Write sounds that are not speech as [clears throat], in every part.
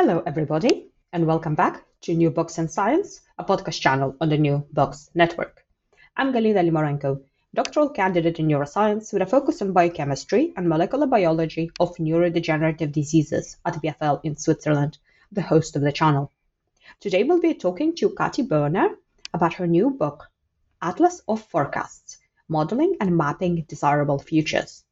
Hello, everybody, and welcome back to New Books in Science, a podcast channel on the New Books Network. I'm Galina Limorenko, doctoral candidate in neuroscience with a focus on biochemistry and molecular biology of neurodegenerative diseases at EPFL in Switzerland, the host of the channel. Today we'll be talking to Katy Börner about her new book, Atlas of Forecasts Modeling and Mapping Desirable Futures.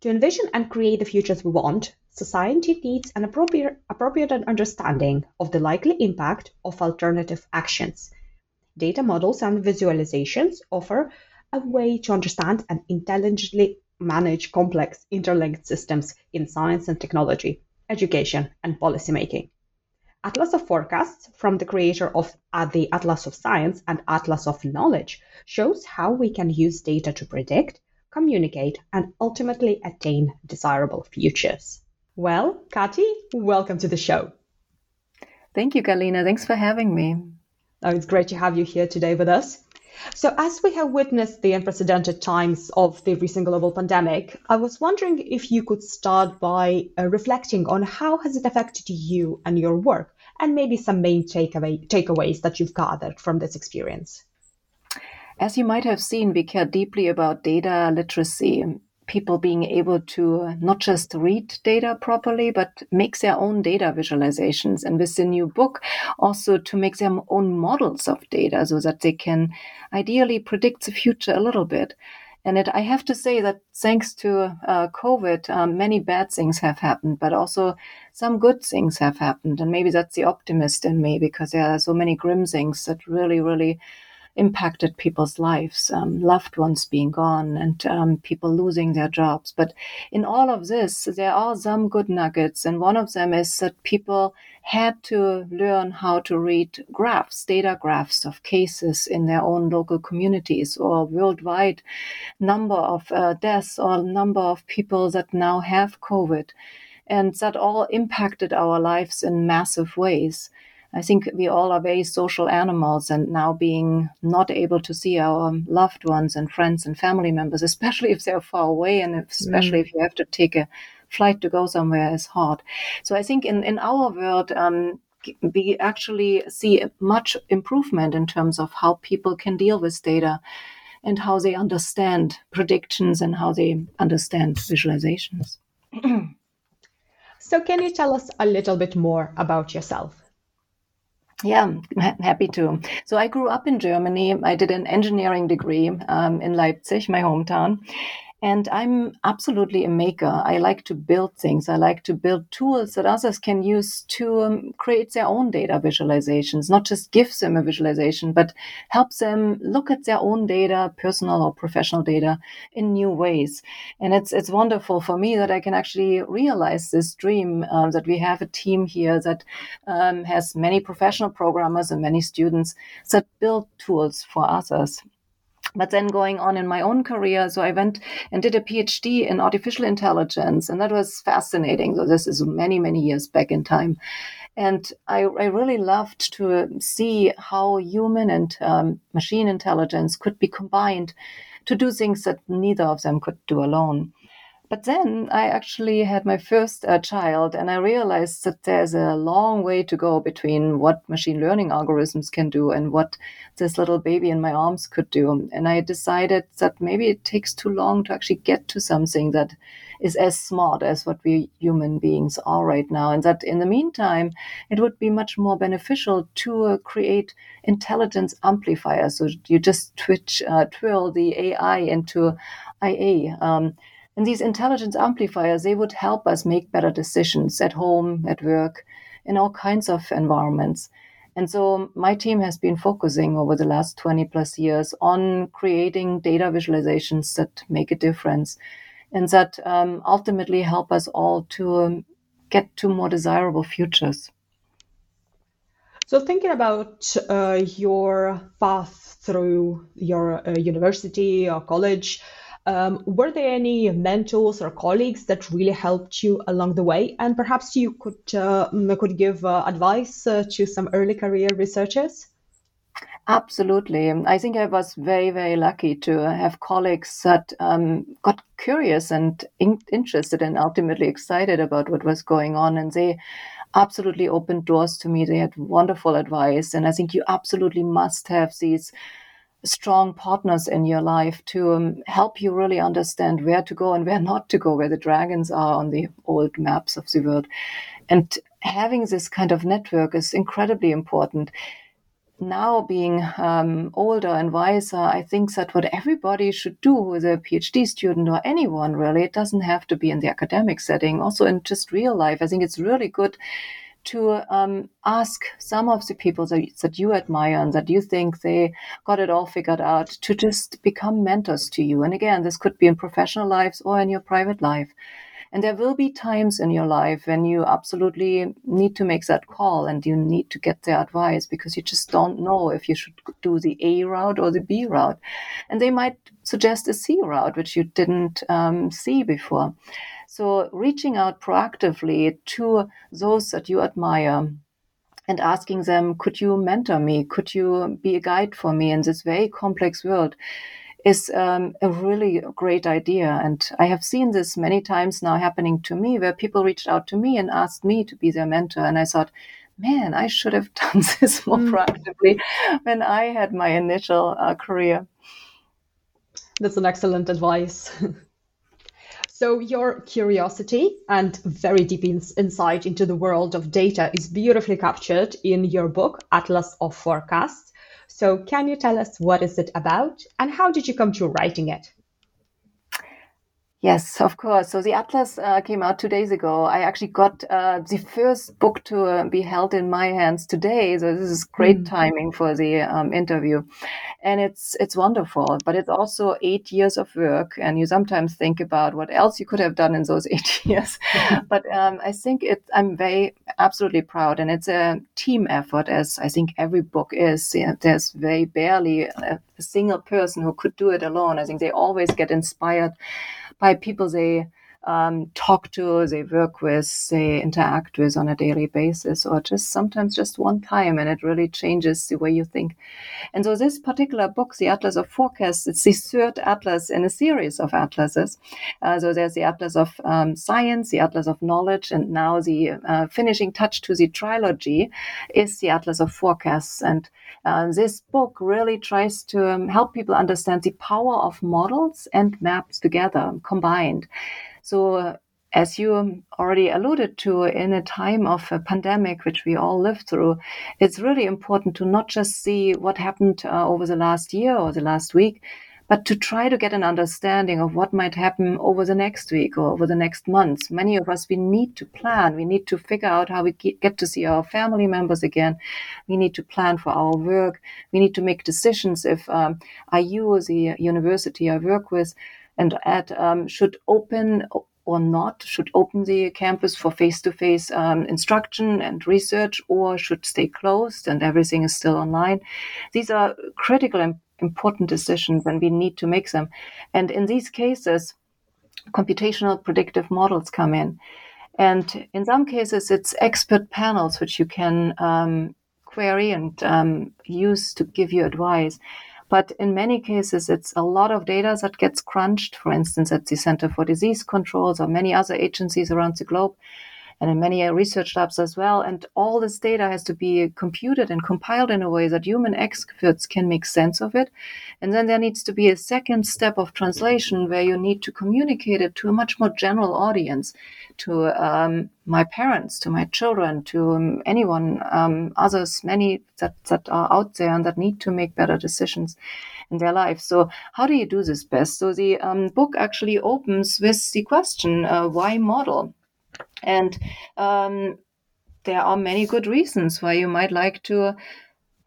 To envision and create the futures we want, society needs an appropriate, understanding of the likely impact of alternative actions. Data models and visualizations offer a way to understand and intelligently manage complex interlinked systems in science and technology, education, and policymaking. Atlas of Forecasts, from the creator of the Atlas of Science and Atlas of Knowledge, shows how we can use data to predict, communicate, and ultimately attain desirable futures. Well, Katy, welcome to the show. Thank you, Galina. Thanks for having me. Oh, it's great to have you here today with us. So, as we have witnessed the unprecedented times of the recent global pandemic, I was wondering if you could start by uh, reflecting on how has it affected you and your work, and maybe some main takeaway, takeaways that you've gathered from this experience. As you might have seen, we care deeply about data literacy people being able to not just read data properly, but make their own data visualizations. And with the new book, also to make their own models of data so that they can ideally predict the future a little bit. And it, I have to say that thanks to uh, COVID, um, many bad things have happened, but also some good things have happened. And maybe that's the optimist in me because there are so many grim things that really, really impacted people's lives, um, loved ones being gone, and um, people losing their jobs. But in all of this, there are some good nuggets, and one of them is that people had to learn how to read graphs, data graphs of cases in their own local communities or worldwide number of uh, deaths or number of people that now have COVID. And that all impacted our lives in massive ways. I think we all are very social animals, and now being not able to see our loved ones and friends and family members, [laughs] especially if they're far away, and especially mm. if you have to take a flight to go somewhere, is hard. So I think in in our world. Um, we actually see much improvement in terms of how people can deal with data and how they understand predictions and how they understand visualizations. [clears throat] so, can you tell us a little bit more about yourself? Yeah, happy to. So I grew up in Germany. I did an engineering degree um, in Leipzig, my hometown. And I'm absolutely a maker. I like to build things. I like to build tools that others can use to um, create their own data visualizations, not just give them a visualization, but help them look at their own data, personal or professional data, in new ways. And it's it's wonderful for me that I can actually realize this dream uh, that we have a team here that um, has many professional programmers and many students that build tools for others but then going on in my own career so i went and did a phd in artificial intelligence and that was fascinating. So this is many many years back in time. And i, I really loved to see how human and um, machine intelligence could be combined to do things that neither of them could do alone but then I actually had my first uh, child, and I realized that there's a long way to go between what machine learning algorithms can do and what this little baby in my arms could do. And I decided that maybe it takes too long to actually get to something that is as smart as what we human beings are right now. And that in the meantime, it would be much more beneficial to uh, create intelligence amplifiers. So you just twitch, uh, twirl the AI into IA. Um, and these intelligence amplifiers, they would help us make better decisions at home, at work, in all kinds of environments. And so my team has been focusing over the last 20 plus years on creating data visualizations that make a difference and that um, ultimately help us all to um, get to more desirable futures. So, thinking about uh, your path through your uh, university or college, um, were there any mentors or colleagues that really helped you along the way? And perhaps you could uh, could give uh, advice uh, to some early career researchers. Absolutely. I think I was very, very lucky to have colleagues that um, got curious and in- interested and ultimately excited about what was going on. And they absolutely opened doors to me. They had wonderful advice. And I think you absolutely must have these strong partners in your life to um, help you really understand where to go and where [laughs] not to go, where the dragons are on the old maps of the world. And having this kind of network is incredibly important. Now, being um, older and wiser, I think that what everybody should do with a PhD student or anyone really, it doesn't have to be in the academic setting, also in just real life. I think it's really good to um, ask some of the people that, that you admire and that you think they got it all figured out to just become mentors to you. And again, this could be in professional lives or in your private life. And there will be times in your life when you absolutely need to make that call and you need to get their advice because you just don't know if you should do the A route or the B route. And they might suggest a C route, which you didn't um, see before. So reaching out proactively to those that you admire and asking them, could you mentor me? Could you be a guide for me in this very complex world? Is um, a really great idea. And I have seen this many times now happening to me where people reached out to me and asked me to be their mentor. And I thought, man, I should have [laughs] done this more mm. proactively when I had my initial uh, career. That's an excellent advice. [laughs] So, your curiosity and very deep insight into the world of data is beautifully captured in your book, Atlas of Forecasts. So, can you tell us what is it about and how did you come to writing it? Yes, of course. So the Atlas uh, came out two days ago. I actually got uh, the first book to uh, be held in my hands today. So this is great mm. timing for the um, interview, and it's it's wonderful. But it's also eight years of work, and you sometimes think about what else you could have done in those [laughs] eight years. [laughs] but um, I think it. I'm very absolutely proud, and it's a team effort, as I think every book is. Yeah, there's very barely a, a single person who could do it alone. I think they always get inspired by people they um, talk to, they work with, they interact with on a daily basis, or just sometimes just one time, and it really changes the way you think. And so, this particular book, the Atlas of Forecasts, it's the third atlas in a series of atlases. Uh, so, there's the Atlas of um, Science, the Atlas of Knowledge, and now the uh, finishing touch to the trilogy is the Atlas of Forecasts. And uh, this book really tries to um, help people understand the power of models and maps together, combined. So, as you already alluded to, in a time of a pandemic, which we all lived through, it's really important to not just see what happened uh, over the last year or the last week, but to try to get an understanding of what might happen over the next week or over the next months. Many of us, we need to plan. We need to figure out how we get to see our family members again. We need to plan for our work. We need to make decisions if um, IU, the university I work with, and at um, should open or not, should open the campus for face to face instruction and research, or should stay closed and everything is still online. These are critical and important decisions and we need to make them. And in these cases, computational predictive models come in. And in some cases, it's expert panels which you can um, query and um, use to give you advice. But in many cases, it's a lot of data that gets crunched, for instance, at the Center for Disease Controls or many other agencies around the globe. And in many research labs as well. And all this data has to be computed and compiled in a way that human experts can make sense of it. And then there needs to be a second step of translation where you need to communicate it to a much more general audience, to um, my parents, to my children, to um, anyone, um, others, many that, that are out there and that need to make better decisions in their life. So, how do you do this best? So, the um, book actually opens with the question uh, why model? And um, there are many good reasons why you might like to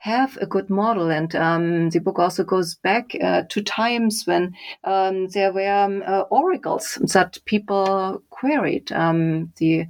have a good model. And um, the book also goes back uh, to times when um, there were um, uh, oracles that people queried. Um, the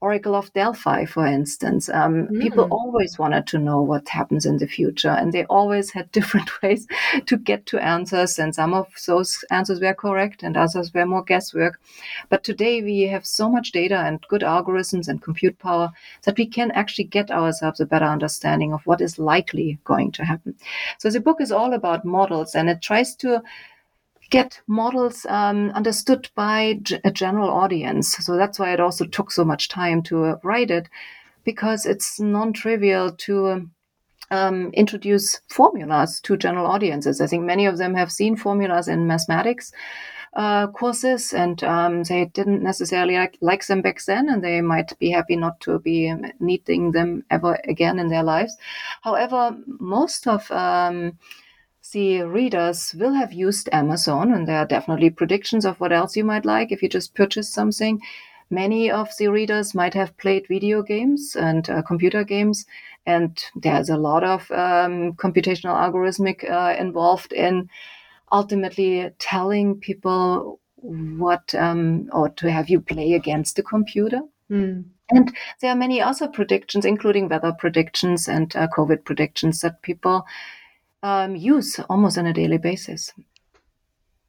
Oracle of Delphi, for instance. Um, mm. People always wanted to know what happens in the future, and they always had [laughs] different ways to get to answers. And some of those answers were correct, and others were more guesswork. But today we have so much data and good algorithms and compute power that we can actually get ourselves a better understanding of what is likely going to happen. So the book is all about models, and it tries to get models um, understood by g- a general audience. So that's why it also took so much time to uh, write it, because it's non-trivial to um, introduce formulas to general audiences. I think many of them have seen formulas in mathematics. Uh, courses and um, they didn't necessarily like, like them back then and they might be happy not to be needing them ever again in their lives however most of um, the readers will have used Amazon, and there are definitely predictions of what else you might like if you just purchase something. Many of the readers might have played video games and uh, computer games, and there's a lot of um, computational algorithmic uh, involved in ultimately telling people what um, or to have you play against the computer. Mm. And there are many other predictions, including weather predictions and uh, COVID predictions, that people um, use almost on a daily basis.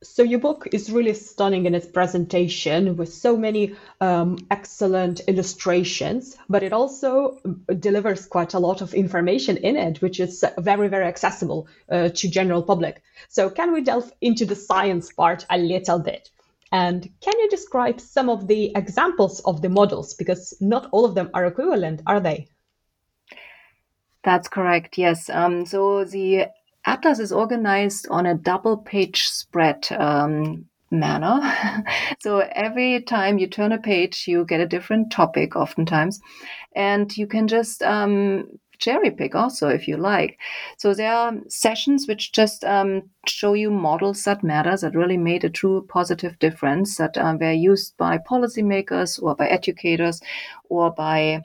So your book is really stunning in its presentation with so many um, excellent illustrations, but it also delivers quite a lot of information in it, which is very, very accessible uh, to general public. So can we delve into the science part a little bit? And can you describe some of the examples of the models? Because not all of them are equivalent, are they? That's correct. Yes. Um, so the Atlas is organized on a double page spread um, manner. [laughs] so every time you turn a page, you get a different topic, oftentimes, and you can just um, cherry pick also if you like. So there are sessions which just um, show you models that matter, that really made a true positive difference, that uh, were used by policymakers or by educators or by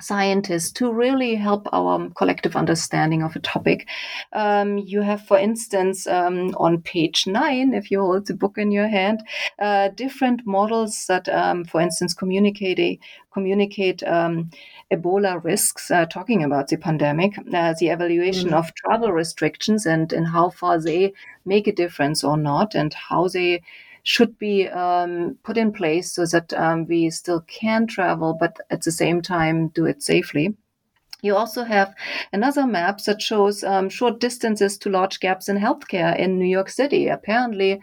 scientists to really help our collective understanding of a topic. Um, you have, for instance, um, on page nine, if you hold the book in your hand, uh, different models that, um, for instance, communicate communicate um, Ebola risks, uh, talking about the pandemic, uh, the evaluation mm. of travel restrictions and, and how far they make a difference or not, and how they should be um, put in place so that um, we still can travel, but at the same time do it safely. You also have another map that shows um, short distances to large gaps in healthcare in New York City. Apparently,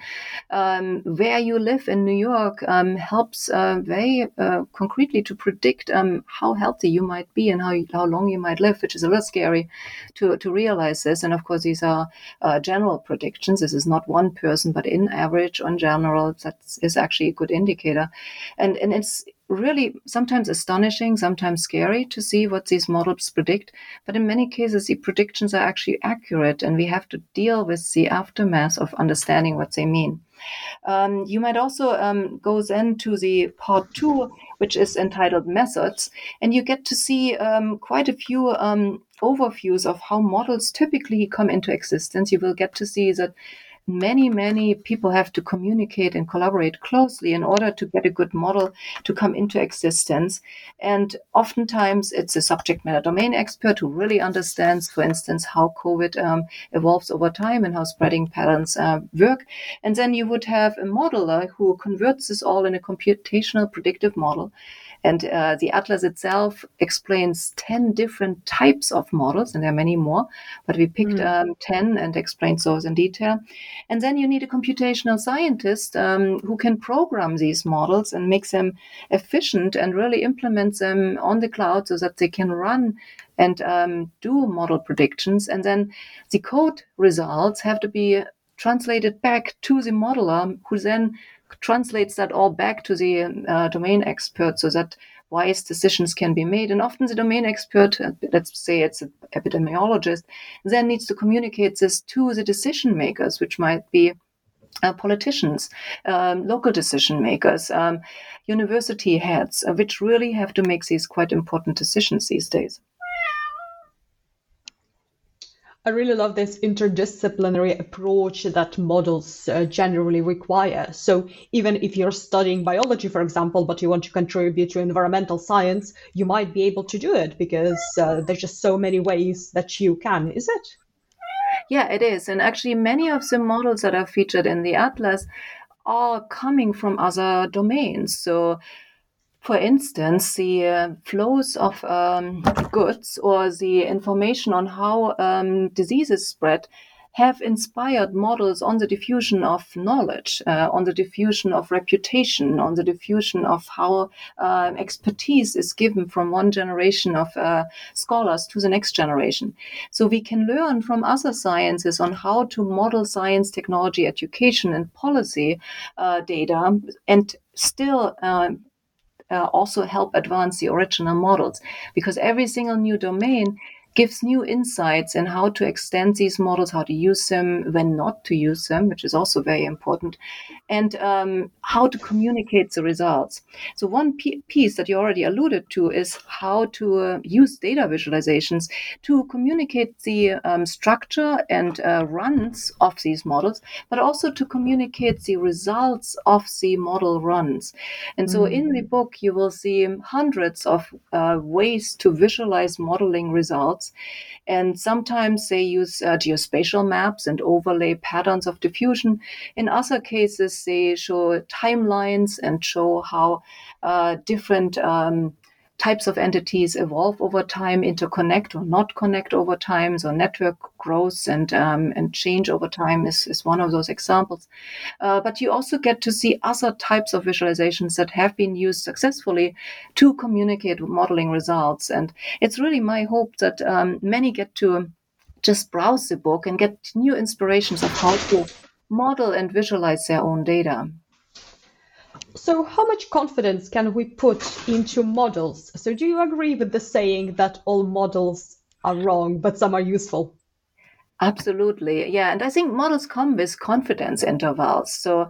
um, where you live in New York um, helps uh, very uh, concretely to predict um, how healthy you might be and how, how long you might live, which is a little scary to, to realize this. And of course, these are uh, general predictions. This is not one person, but in average, on general, that is actually a good indicator. And, and it's really sometimes astonishing, sometimes scary to see what these models predict. But in many cases, the predictions are actually accurate, and we have to deal with the aftermath of understanding what they mean. Um, you might also um, go then to the part two, which is entitled Methods, and you get to see um, quite a few um, overviews of how models typically come into existence. You will get to see that many, many people have to communicate and collaborate closely in order to get a good model to come into existence. And oftentimes it's a subject matter domain expert who really understands, for instance, how COVID um, evolves over time and how spreading patterns uh, work. And then you would have a modeler who converts this all in a computational predictive model And uh, the atlas itself explains 10 different types of models, and there are many more, but we picked mm. um, 10 and explained those in detail. And then you need a computational scientist um, who can program these models and make them efficient and really implement them on the cloud so that they can run and um, do model predictions. And then the code results have to be translated back to the modeler, who then translates that all back to the uh, domain expert so that wise decisions can be made. And often the domain expert, uh, let's say it's an epidemiologist, then needs to communicate this to the decision makers, which might be uh, politicians, um, local decision makers, um, university heads, uh, which really have to make these quite important decisions these days. I really love this interdisciplinary approach that models uh, generally require. So, even if you're studying biology, for example, but you want to contribute to environmental science, you might be able to do it because uh, there's just so many ways that you can, is it? Yeah, it is. And actually, many of the models that are featured in the Atlas are coming from other domains. So, for instance, the uh, flows of um, goods or the information on how um, diseases spread have inspired models on the diffusion of knowledge, uh, on the diffusion of reputation, on the diffusion of how uh, expertise is given from one generation of uh, scholars to the next generation. So we can learn from other sciences on how to model science, technology, education, and policy uh, data and still uh, Uh, also help advance the original models. Because every single new domain gives new insights in how to extend these models, how to use them, when not to use them, which is also very important, and um, how to communicate the results. So, one piece that you already alluded to is how to uh, use data visualizations to communicate the um, structure and uh, runs of these models, but also to communicate the results of the model runs. And so, mm-hmm. in the book, you will see hundreds of uh, ways to visualize modeling results and sometimes they use uh, geospatial maps and overlay patterns of diffusion. In other cases, they show timelines and show how uh, different um, types of entities evolve over time, interconnect or not connect over time. So network growth and um, and change over time is, is one of those examples. Uh, but you also get to see other types of visualizations that have been used successfully to communicate modeling results. And it's really my hope that um, many get to just browse the book and get new inspirations of how to model and visualize their own data. So, how much confidence can we put into models? So, do you agree with the saying that all models are wrong, but some are useful? Absolutely. Yeah. And I think models come with confidence intervals. So,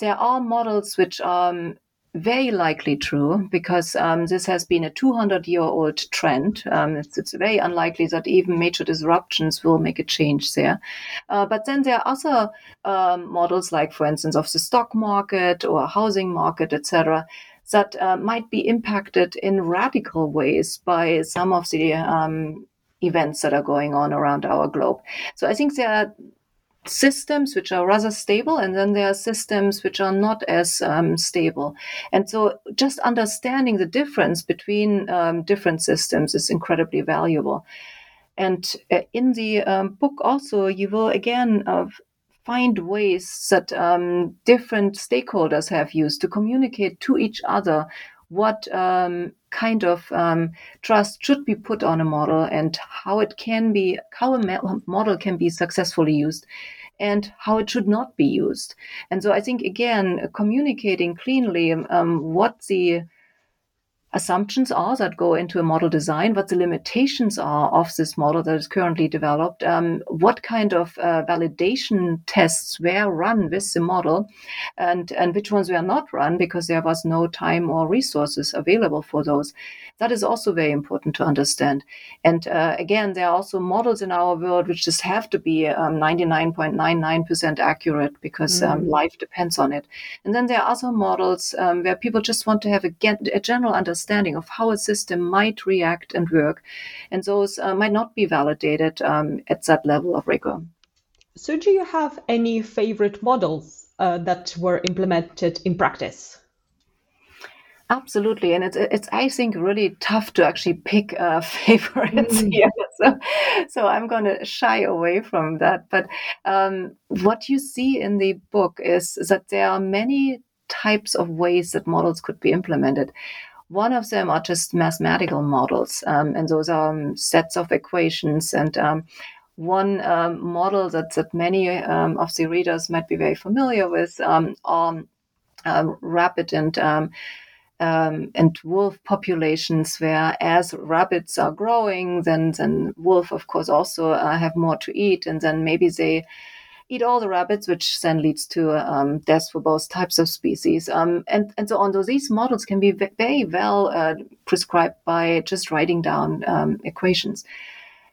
there are models which um, very likely true because um, this has been a 200 year old trend. Um, it's, it's, very unlikely that even major disruptions will make a change there. Uh, but then there are other um, models, like, for instance, of the stock market or housing market, etc., that uh, might be impacted in radical ways by some of the um, events that are going on around our globe. So I think there are systems which are rather stable, and then there are systems which are not as um, stable. And so, just understanding the difference between um, different systems is incredibly valuable. And uh, in the um, book, also, you will again uh, find ways that um, different stakeholders have used to communicate to each other what um, kind of um, trust should be put on a model and how it can be, how a model can be successfully used and how it should not be used. And so I think, again, communicating cleanly um, what the assumptions are that go into a model design, what the limitations are of this model that is currently developed, um, what kind of uh, validation tests were run with the model, and, and which ones were not run because there was no time or resources available for those. That is also very important to understand. And uh, again, there are also models in our world which just have to be um, 99.99% accurate because um, mm. um, life depends on it. And then there are other models um, where people just want to have a, a general understanding understanding of how a system might react and work. And those uh, might not be validated um, at that level of rigor. So, do you have any favorite models uh, that were implemented in practice? Absolutely, and it's it's I think really tough to actually pick uh, [laughs] favorites mm. here. [laughs] So, so I'm going to shy away from that. But um, what you see in the book is that there are many types of ways that models could be implemented. One of them are just mathematical models, um, and those are um, sets of equations. And um, one um, model that that many um, of the readers might be very familiar with are rapid and um, and wolf populations where as rabbits are growing, then then wolf of course also uh, have more to eat, and then maybe they eat all the rabbits, which then leads to um, death for both types of species, um, and and so on. So these models can be very well uh, prescribed by just writing down um, equations.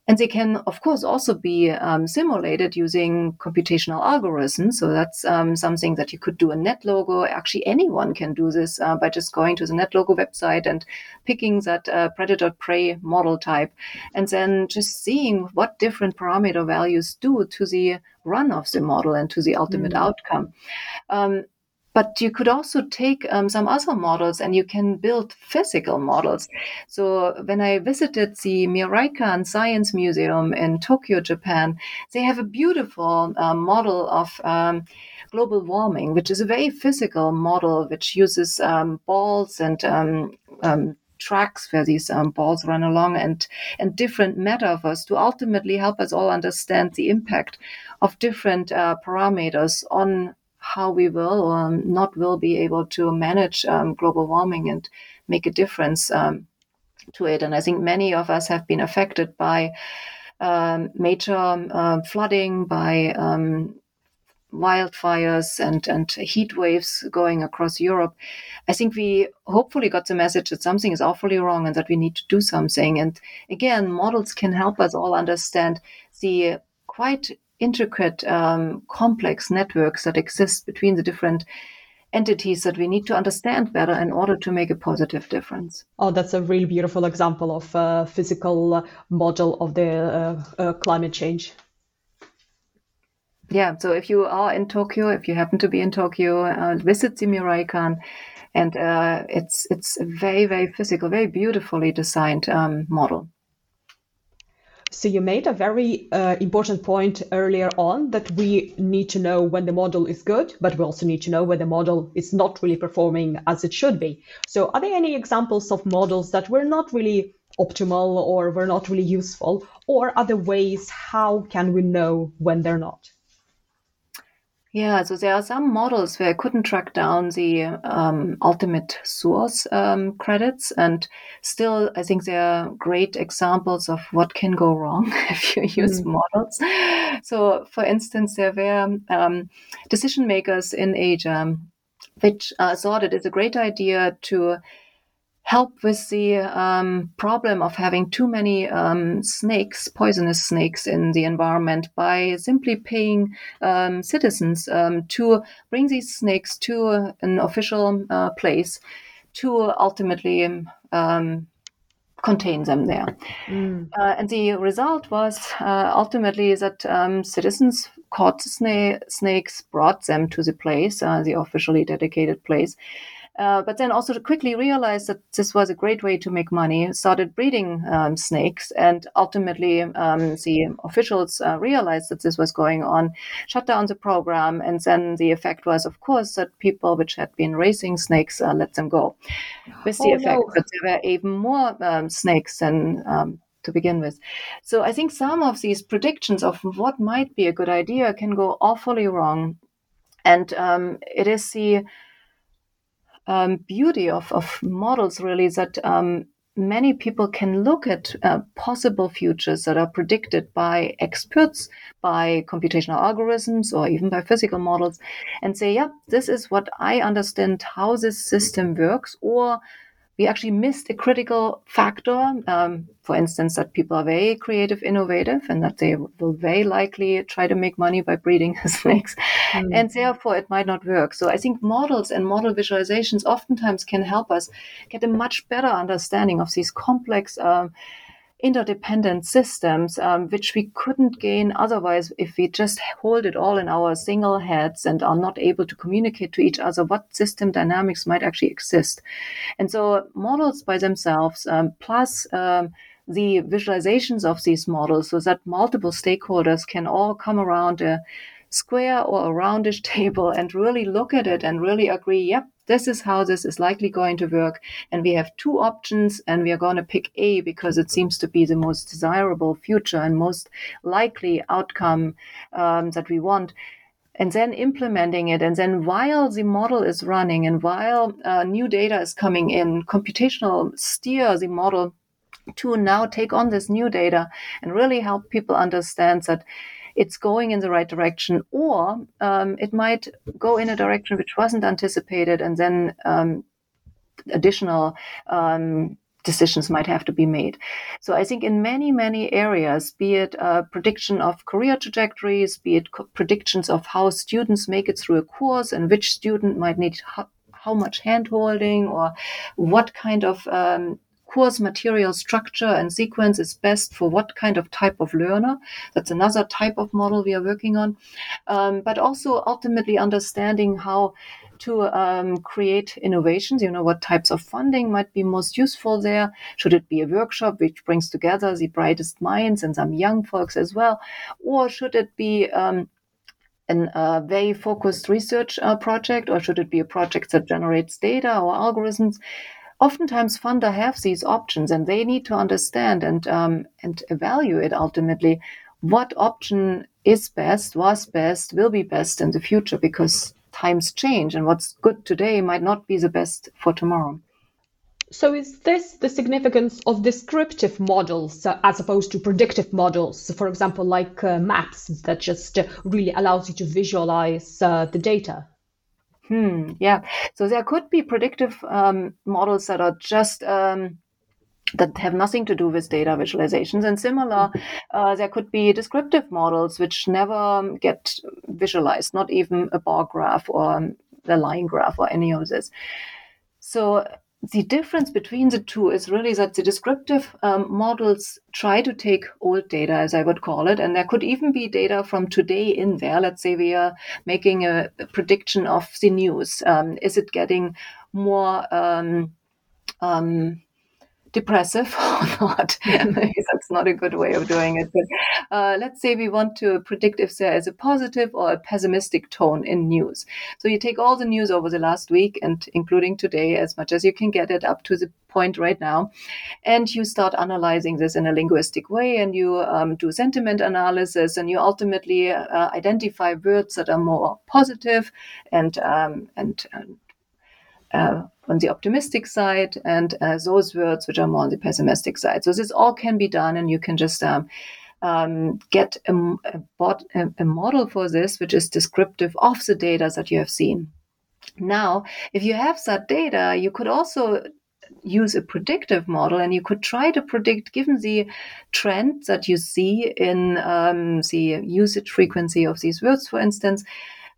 And they can, of course, also be um, simulated using computational algorithms. So that's um, something that you could do in NetLogo. Actually, anyone can do this uh, by just going to the NetLogo website and picking that uh, predator prey model type, and then just seeing what different parameter values do to the run of the model and to the ultimate mm. outcome. Um, but you could also take um, some other models and you can build physical models. So when I visited the Miraikan Science Museum in Tokyo, Japan, they have a beautiful uh, model of um, global warming, which is a very physical model which uses um, balls and um, um, tracks where these um, balls run along and and different metaphors to ultimately help us all understand the impact of different uh, parameters on how we will or not will be able to manage um, global warming and make a difference um, to it. And I think many of us have been affected by um, major uh, flooding, by um, wildfires and, and heat waves going across Europe. I think we hopefully got the message that something is awfully wrong and that we need to do something. And again, models can help us all understand the quite intricate, um, complex networks that exist between the different entities that we need to understand better in order to make a positive difference. Oh, that's a really beautiful example of a physical model of the uh, uh, climate change. Yeah, so if you are in Tokyo, if you happen to be in Tokyo, uh, visit the Miraikan, and uh, it's it's a very very physical, very beautifully designed um, model. So you made a very uh, important point earlier on that we need to know when the model is good, but we also need to know when the model is not really performing as it should be. So are there any examples of models that were not really optimal or were not really useful, or other ways how can we know when they're not? Yeah, so there are some models where I couldn't track down the um, ultimate source um, credits, and still, I think they are great examples of what can go wrong [laughs] if you use mm. models. So, for instance, there were um, decision makers in Asia which uh, thought it is a great idea to help with the um, problem of having too many um, snakes, poisonous snakes in the environment by simply paying um, citizens um, to bring these snakes to an official uh, place to ultimately um, contain them there. Mm. Uh, and the result was uh, ultimately that um, citizens caught sna- snakes, brought them to the place, uh, the officially dedicated place, uh, but then also quickly realized that this was a great way to make money, started breeding um, snakes, and ultimately um, the officials uh, realized that this was going on, shut down the program, and then the effect was, of course, that people which had been raising snakes uh, let them go, with the oh, effect no. that there were even more um, snakes than um, to begin with. So I think some of these predictions of what might be a good idea can go awfully wrong. And um, it is the um, beauty of, of models really that um, many people can look at uh, possible futures that are predicted by experts, by computational algorithms, or even by physical models, and say, yeah, this is what I understand how this system works, or we actually missed a critical factor. Um, for instance, that people are very creative, innovative, and that they will very likely try to make money by breeding [laughs] snakes. Mm. And therefore, it might not work. So I think models and model visualizations oftentimes can help us get a much better understanding of these complex. Um, interdependent systems, um, which we couldn't gain otherwise if we just hold it all in our single heads and are not able to communicate to each other what system dynamics might actually exist. And so models by themselves, um, plus um, the visualizations of these models so that multiple stakeholders can all come around a square or a roundish [laughs] table and really look at it and really agree, yep, this is how this is likely going to work. And we have two options, and we are going to pick A because it seems to be the most desirable future and most likely outcome um, that we want. And then implementing it. And then while the model is running and while uh, new data is coming in, computational steer the model to now take on this new data and really help people understand that it's going in the right direction, or um, it might go in a direction which wasn't anticipated, and then um, additional um, decisions might have to be made. So I think in many, many areas, be it a prediction of career trajectories, be it co- predictions of how students make it through a course and which student might need how, much handholding or what kind of um, course material structure and sequence is best for what kind of type of learner. That's another type of model we are working on. Um, but also ultimately understanding how to um, create innovations. You know, what types of funding might be most useful there? Should it be a workshop which brings together the brightest minds and some young folks as well? Or should it be um, a uh, very focused research uh, project, or should it be a project that generates data or algorithms? Oftentimes funder have these options and they need to understand and um, and evaluate ultimately what option is best, was best, will be best in the future because times change and what's good today might not be the best for tomorrow. So, is this the significance of descriptive models uh, as opposed to predictive models? For example, like uh, maps that just uh, really allows you to visualize uh, the data? Hmm, yeah. So there could be predictive um, models that are just um, that have nothing to do with data visualizations. And similar, uh, there could be descriptive models which never get visualized, not even a bar graph or a line graph or any of this. So the difference between the two is really that the descriptive um, models try to take old data, as I would call it, and there could even be data from today in there. Let's say we are making a, a prediction of the news. Um, is it getting more um, um depressive [laughs] or not. That's not a good way of doing it. But uh, let's say we want to predict if there is a positive or a pessimistic tone in news. So you take all the news over the last week and including today, as much as you can get it up to the point right now, and you start analyzing this in a linguistic way and you um, do sentiment analysis and you ultimately uh, identify words that are more positive and um, and, and uh, on the optimistic side and uh, those words which are more on the pessimistic side. So this all can be done, and you can just um, um, get a, a, bot, a, a model for this, which is descriptive of the data that you have seen. Now, if you have that data, you could also use a predictive model and you could try to predict, given the trend that you see in um, the usage frequency of these words, for instance,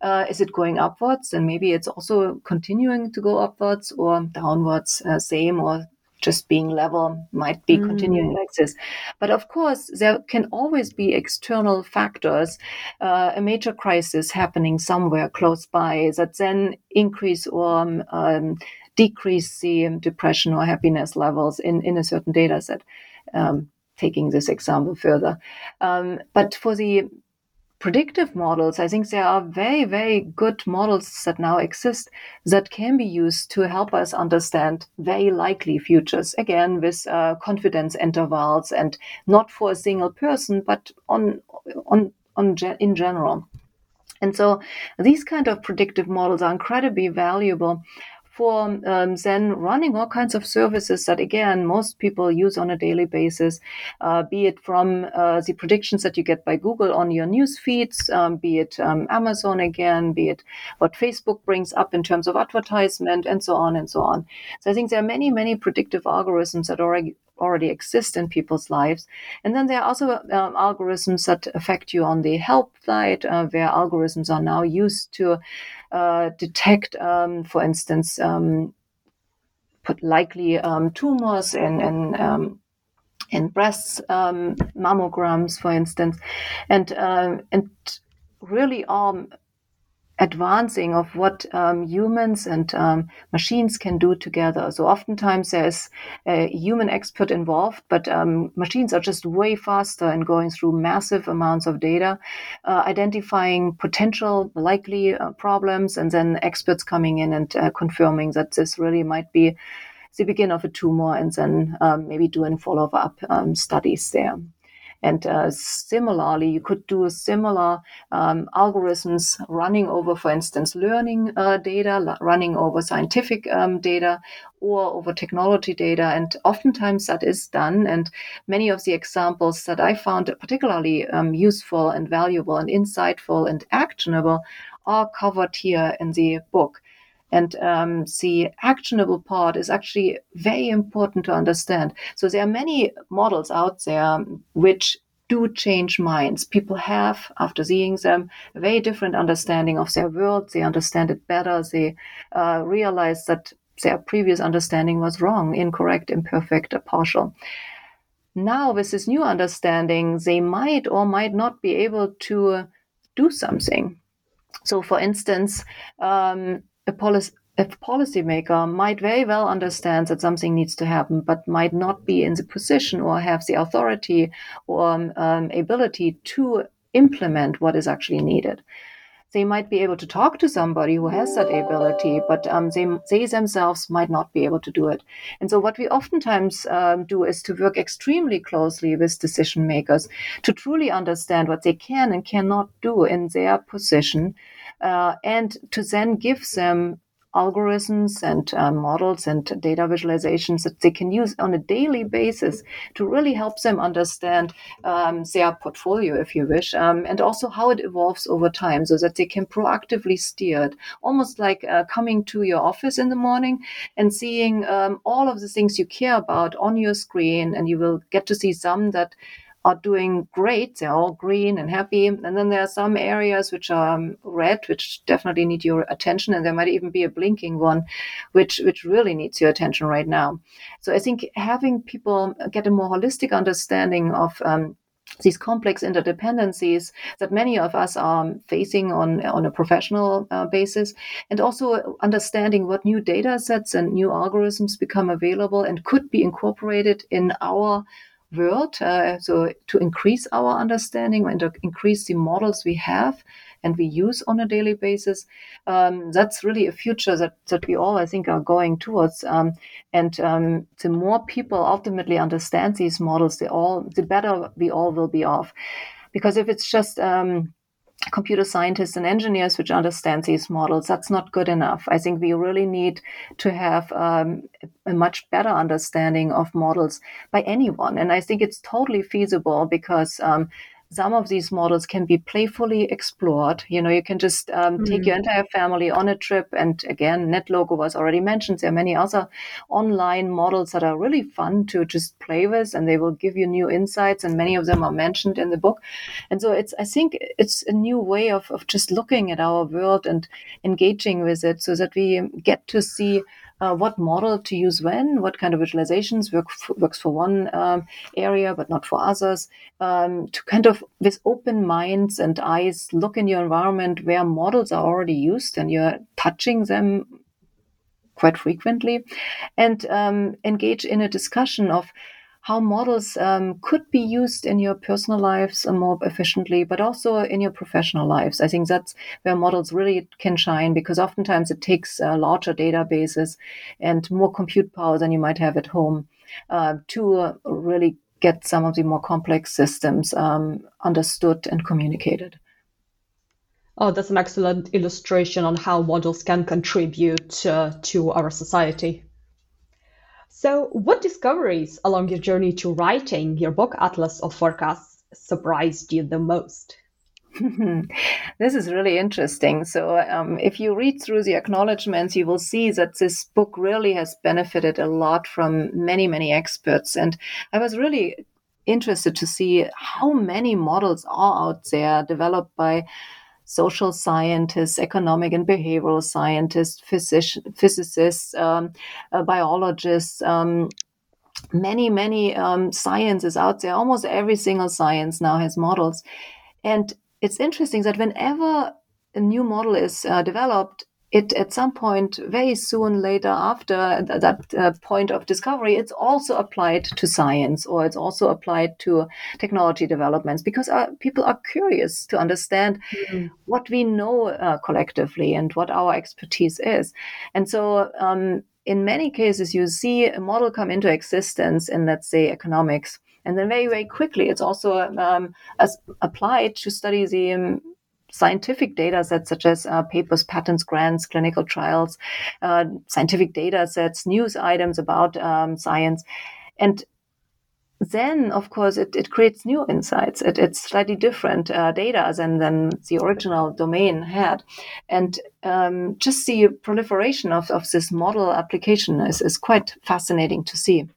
uh, is it going upwards? And maybe it's also continuing to go upwards or downwards, uh, same or just being level might be mm. continuing like this. But of course, there can always be external factors, uh, a major crisis happening somewhere close by that then increase or um, decrease the depression or happiness levels in, in a certain data set. Um, taking this example further. Um, but for the predictive models, I think there are very, very good models that now exist that can be used to help us understand very likely futures. Again, with uh, confidence intervals and not for a single person, but on on on in general. And so these kind of predictive models are incredibly valuable for um, then running all kinds of services that, again, most people use on a daily basis, uh, be it from uh, the predictions that you get by Google on your news feeds, um, be it um, Amazon again, be it what Facebook brings up in terms of advertisement, and so on and so on. So I think there are many, many predictive algorithms that already already exist in people's lives. And then there are also um, algorithms that affect you on the help side, uh, where algorithms are now used to uh, detect, um, for instance, um, put likely um, tumors in, in um, in breast um, mammograms, for instance, and um, and really are advancing of what um, humans and um, machines can do together. So oftentimes there's a human expert involved, but um, machines are just way faster in going through massive amounts of data, uh, identifying potential likely uh, problems, and then experts coming in and uh, confirming that this really might be the beginning of a tumor, and then um, maybe doing follow-up um, studies there. And uh, similarly, you could do similar um, algorithms running over, for instance, learning uh, data, running over scientific um, data, or over technology data. And oftentimes that is done. And many of the examples that I found particularly um, useful and valuable and insightful and actionable are covered here in the book. And um, the actionable part is actually very important to understand. So there are many models out there which do change minds. People have, after seeing them, a very different understanding of their world. They understand it better. They uh, realize that their previous understanding was wrong, incorrect, imperfect, or partial. Now, with this new understanding, they might or might not be able to do something. So, for instance, um, a, policy a policymaker might very well understand that something needs to happen, but might not be in the position or have the authority or um, um, ability to implement what is actually needed. They might be able to talk to somebody who has that ability, but um, they, they themselves might not be able to do it. And so, what we oftentimes um, do is to work extremely closely with decision makers to truly understand what they can and cannot do in their position uh, and to then give them algorithms and uh, models and data visualizations that they can use on a daily basis to really help them understand um, their portfolio, if you wish, um, and also how it evolves over time so that they can proactively steer it. Almost like uh, coming to your office in the morning and seeing um, all of the things you care about on your screen, and you will get to see some that are doing great. They're all green and happy. And then there are some areas which are um, red, which definitely need your attention. And there might even be a blinking one, which, which really needs your attention right now. So I think having people get a more holistic understanding of um, these complex interdependencies that many of us are facing on, on a professional uh, basis, and also understanding what new data sets and new algorithms become available and could be incorporated in our world. Uh, so to increase our understanding and to increase the models we have and we use on a daily basis, um, that's really a future that, that we all, I think, are going towards. Um, and um, the more people ultimately understand these models, the all the better we all will be off. Because if it's just um, computer scientists and engineers which understand these models that's not good enough. I think we really need to have um, a much better understanding of models by anyone. And i think it's totally feasible because um, some of these models can be playfully explored. You know, you can just um, mm-hmm. take your mm. entire family on a trip. And again, NetLogo was already mentioned. There are many other online models that are really fun to just play with, and they will give you new insights. And many of them are mentioned in the book. And so it's, I think, it's a new way of, of just looking at our world and engaging with it, so that we get to see uh, what model to use when, what kind of visualizations work works for one um, area but not for others, um, to kind of with open minds and eyes look in your environment where models are already used and you're touching them quite frequently, and um, engage in a discussion of how models um, could be used in your personal lives more efficiently, but also in your professional lives. I think that's where models really can shine because oftentimes it takes uh, larger databases and more compute power than you might have at home uh, to uh, really get some of the more complex systems um, understood and communicated. Oh, that's an excellent illustration on how models can contribute uh, to our society. So, what discoveries along your journey to writing your book, Atlas of Forecasts, surprised you the most? [laughs] this is really interesting. So, um, if you read through the acknowledgments, you will see that this book really has benefited a lot from many, many experts. And I was really interested to see how many models are out there developed by social scientists, economic and behavioral scientists, physici- physicists, um, uh, biologists. Um, many, many um, sciences out there. Almost every single science now has models. And it's interesting that whenever a new model is uh, developed, it at some point very soon later after th- that uh, point of discovery it's also applied to science or it's also applied to technology developments because uh, people are curious to understand mm-hmm. what we know uh, collectively and what our expertise is and so um, in many cases you see a model come into existence in let's say economics and then very very quickly it's also um, applied to study the um, scientific data sets such as uh, papers, patents, grants, clinical trials, uh, scientific data sets, news items about um, science. And then, of course, it, it creates new insights. It, it's slightly different uh, data than, than the original domain had. And um, just the proliferation of, of this model application is, is quite fascinating to see.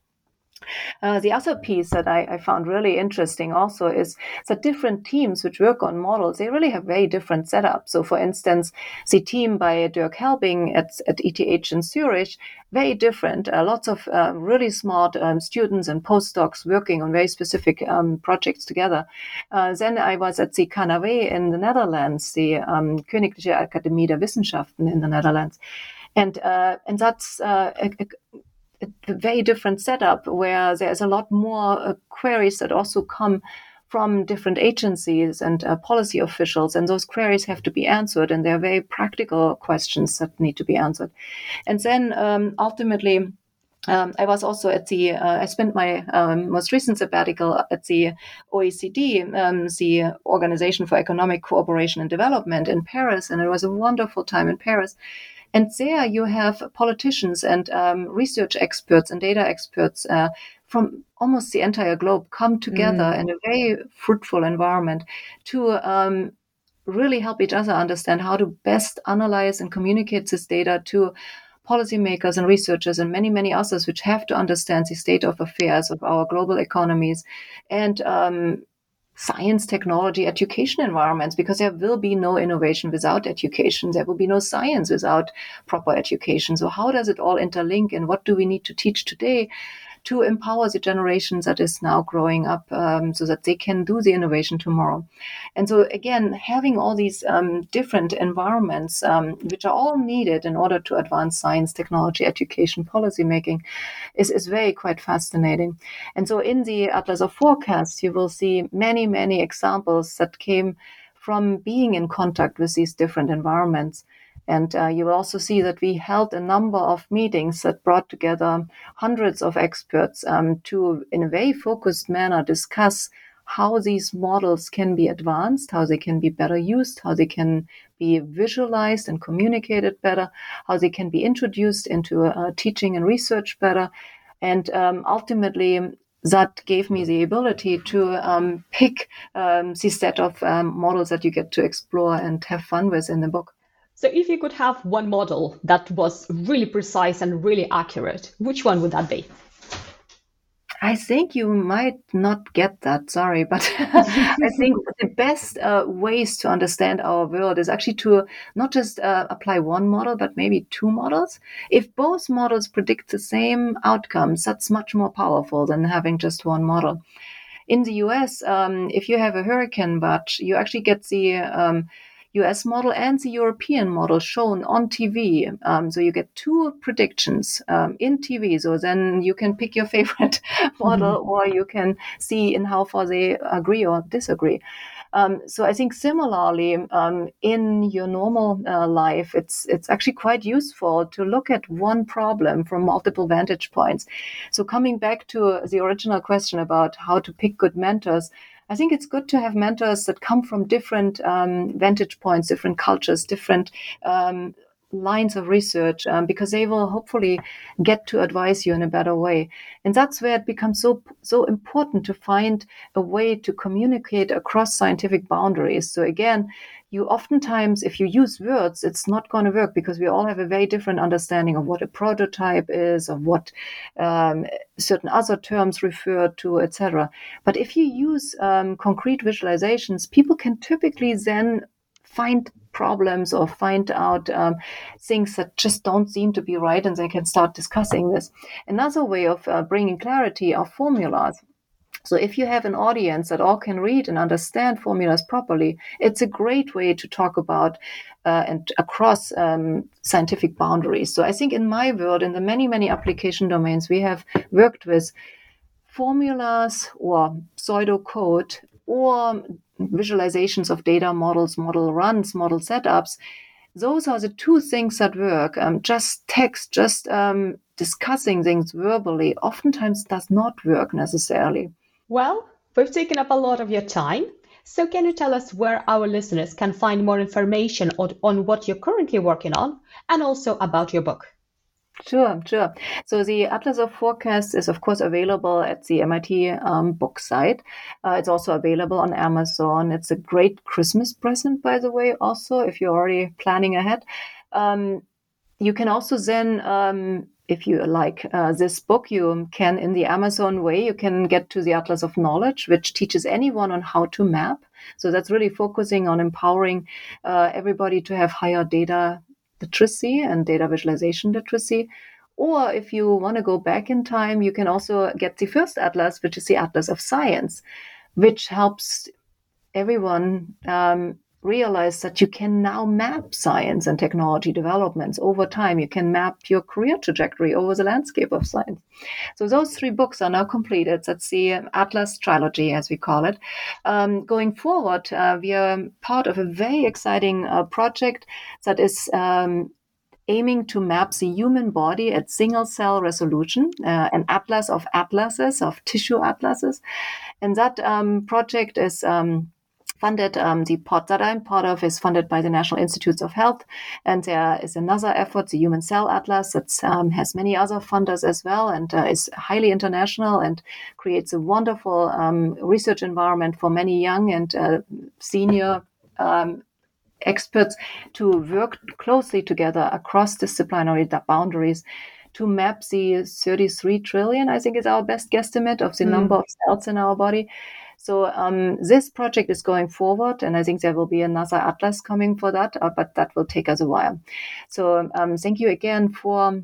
Uh, the other piece that I, I, found really interesting also is that different teams which work on models, they really have very different setups. So, for instance, the team by Dirk Helbing at, at ETH in Zurich, very different. Uh, lots of uh, really smart um, students and postdocs working on very specific um, projects together. Uh, then I was at the KNAW in the Netherlands, the um, Königliche Akademie der Wissenschaften in the Netherlands. And, uh, and that's uh, a, a a very different setup where there's a lot more uh, queries that also come from different agencies and uh, policy officials, and those queries have to be answered, and they're very practical questions that need to be answered. And then um, ultimately, um, I was also at the, uh, I spent my um, most recent sabbatical at the OECD, um, the Organization for Economic Cooperation and Development in Paris, and it was a wonderful time in Paris. And there you have politicians and um, research experts and data experts uh, from almost the entire globe come together mm. in a very fruitful environment to um, really help each other understand how to best analyze and communicate this data to policymakers and researchers and many, many others which have to understand the state of affairs of our global economies and um, science, technology, education environments, because there will be no innovation without education. There will be no science without proper education. So, how does it all interlink, and what do we need to teach today to empower the generation that is now growing up um, so that they can do the innovation tomorrow. And so, again, having all these um, different environments, um, which are all needed in order to advance science, technology, education, policy making, is, is very quite fascinating. And so, in the Atlas of Forecast, you will see many, many examples that came from being in contact with these different environments. And uh, you will also see that we held a number of meetings that brought together hundreds of experts um, to, in a very focused manner, discuss how these models can be advanced, how they can be better used, how they can be visualized and communicated better, how they can be introduced into uh, teaching and research better. And um, ultimately, that gave me the ability to um, pick um, the set of um, models that you get to explore and have fun with in the book. So if you could have one model that was really precise and really accurate, which one would that be? I think you might not get that. Sorry, but [laughs] I think the best uh, ways to understand our world is actually to not just uh, apply one model, but maybe two models. If both models predict the same outcomes, that's much more powerful than having just one model. In the US, um, if you have a hurricane watch, you actually get the um, US model and the European model shown on TV. Um, so you get two predictions um, in TV. So then you can pick your [laughs] favorite [laughs] model mm-hmm. or you can see in how far they agree or disagree. Um, so I think similarly um, in your normal uh, life, it's it's actually quite useful to look at one problem from multiple vantage points. So coming back to the original question about how to pick good mentors, I think it's good to have mentors that come from different um, vantage points, different cultures, different um, lines of research um, because they will hopefully get to advise you in a better way. And that's where it becomes so so important to find a way to communicate across scientific boundaries. So again you oftentimes, if you use words, it's not going to work because we all have a very different understanding of what a prototype is, of what um, certain other terms refer to, etc. But if you use um, concrete visualizations, people can typically then find problems or find out um, things that just don't seem to be right and they can start discussing this. Another way of uh, bringing clarity are formulas. So if you have an audience that all can read and understand formulas properly, it's a great way to talk about uh, and across um, scientific boundaries. So I think in my world, in the many, many application domains we have worked with, formulas or pseudocode or visualizations of data models, model runs, model setups, those are the two things that work. Um, just text, just um, discussing things verbally, oftentimes does not work necessarily. Well, we've taken up a lot of your time. So, can you tell us where our listeners can find more information on, on what you're currently working on and also about your book? Sure, sure. So the Atlas of Forecasts is, of course, available at the MIT um, book site. Uh, it's also available on Amazon. It's a great Christmas present, by the way, also, if you're already planning ahead. Um, you can also then, um, if you like uh, this book, you can, in the Amazon way, you can get to the Atlas of Knowledge, which teaches anyone on how to map. So that's really focusing on empowering uh, everybody to have higher data literacy and data visualization literacy. Or if you want to go back in time, you can also get the first atlas, which is the Atlas of Science, which helps everyone um, realize that you can now map science and technology developments over time. You can map your career trajectory over the landscape of science. So those three books are now completed. That's the Atlas trilogy, as we call it. Um, going forward, uh, we are part of a very exciting uh, project that is um, aiming to map the human body at single cell resolution, uh, an atlas of atlases, of tissue atlases. And that um, project is um, funded. Um, the pod that I'm part of is funded by the National Institutes of Health. And there is another effort, the Human Cell Atlas, that um, has many other funders as well and uh, is highly international and creates a wonderful um, research environment for many young and uh, senior um, experts to work closely together across disciplinary boundaries to map the 33 trillion, I think is our best guesstimate of the mm. number of cells in our body, so um, this project is going forward, and I think there will be another atlas coming for that, uh, but that will take us a while. So um, thank you again for.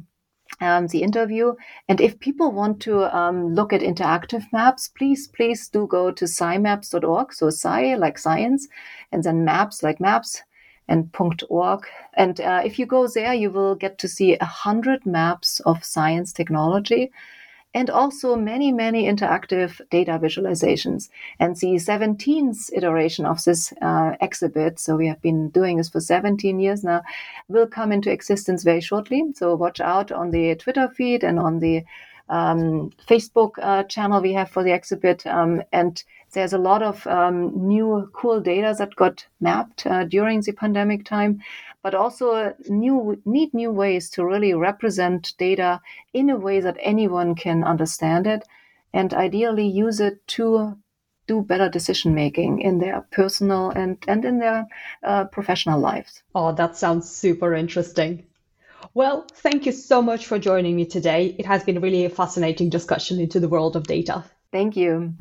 Um, the interview. And if people want to um, look at interactive maps, please, please do go to scimaps.org. So sci like science, and then maps like maps and .org. And uh, if you go there, you will get to see a hundred maps of science technology and also many, many interactive data visualizations. And the 17th iteration of this uh, exhibit, so we have been doing this for 17 years now, will come into existence very shortly. So watch out on the Twitter feed and on the um, Facebook uh, channel we have for the exhibit. Um, and there's a lot of um, new cool data that got mapped uh, during the pandemic time but also new need new ways to really represent data in a way that anyone can understand it and ideally use it to do better decision making in their personal and, and in their uh, professional lives. Oh, that sounds super interesting. Well, thank you so much for joining me today. It has been really a fascinating discussion into the world of data. Thank you.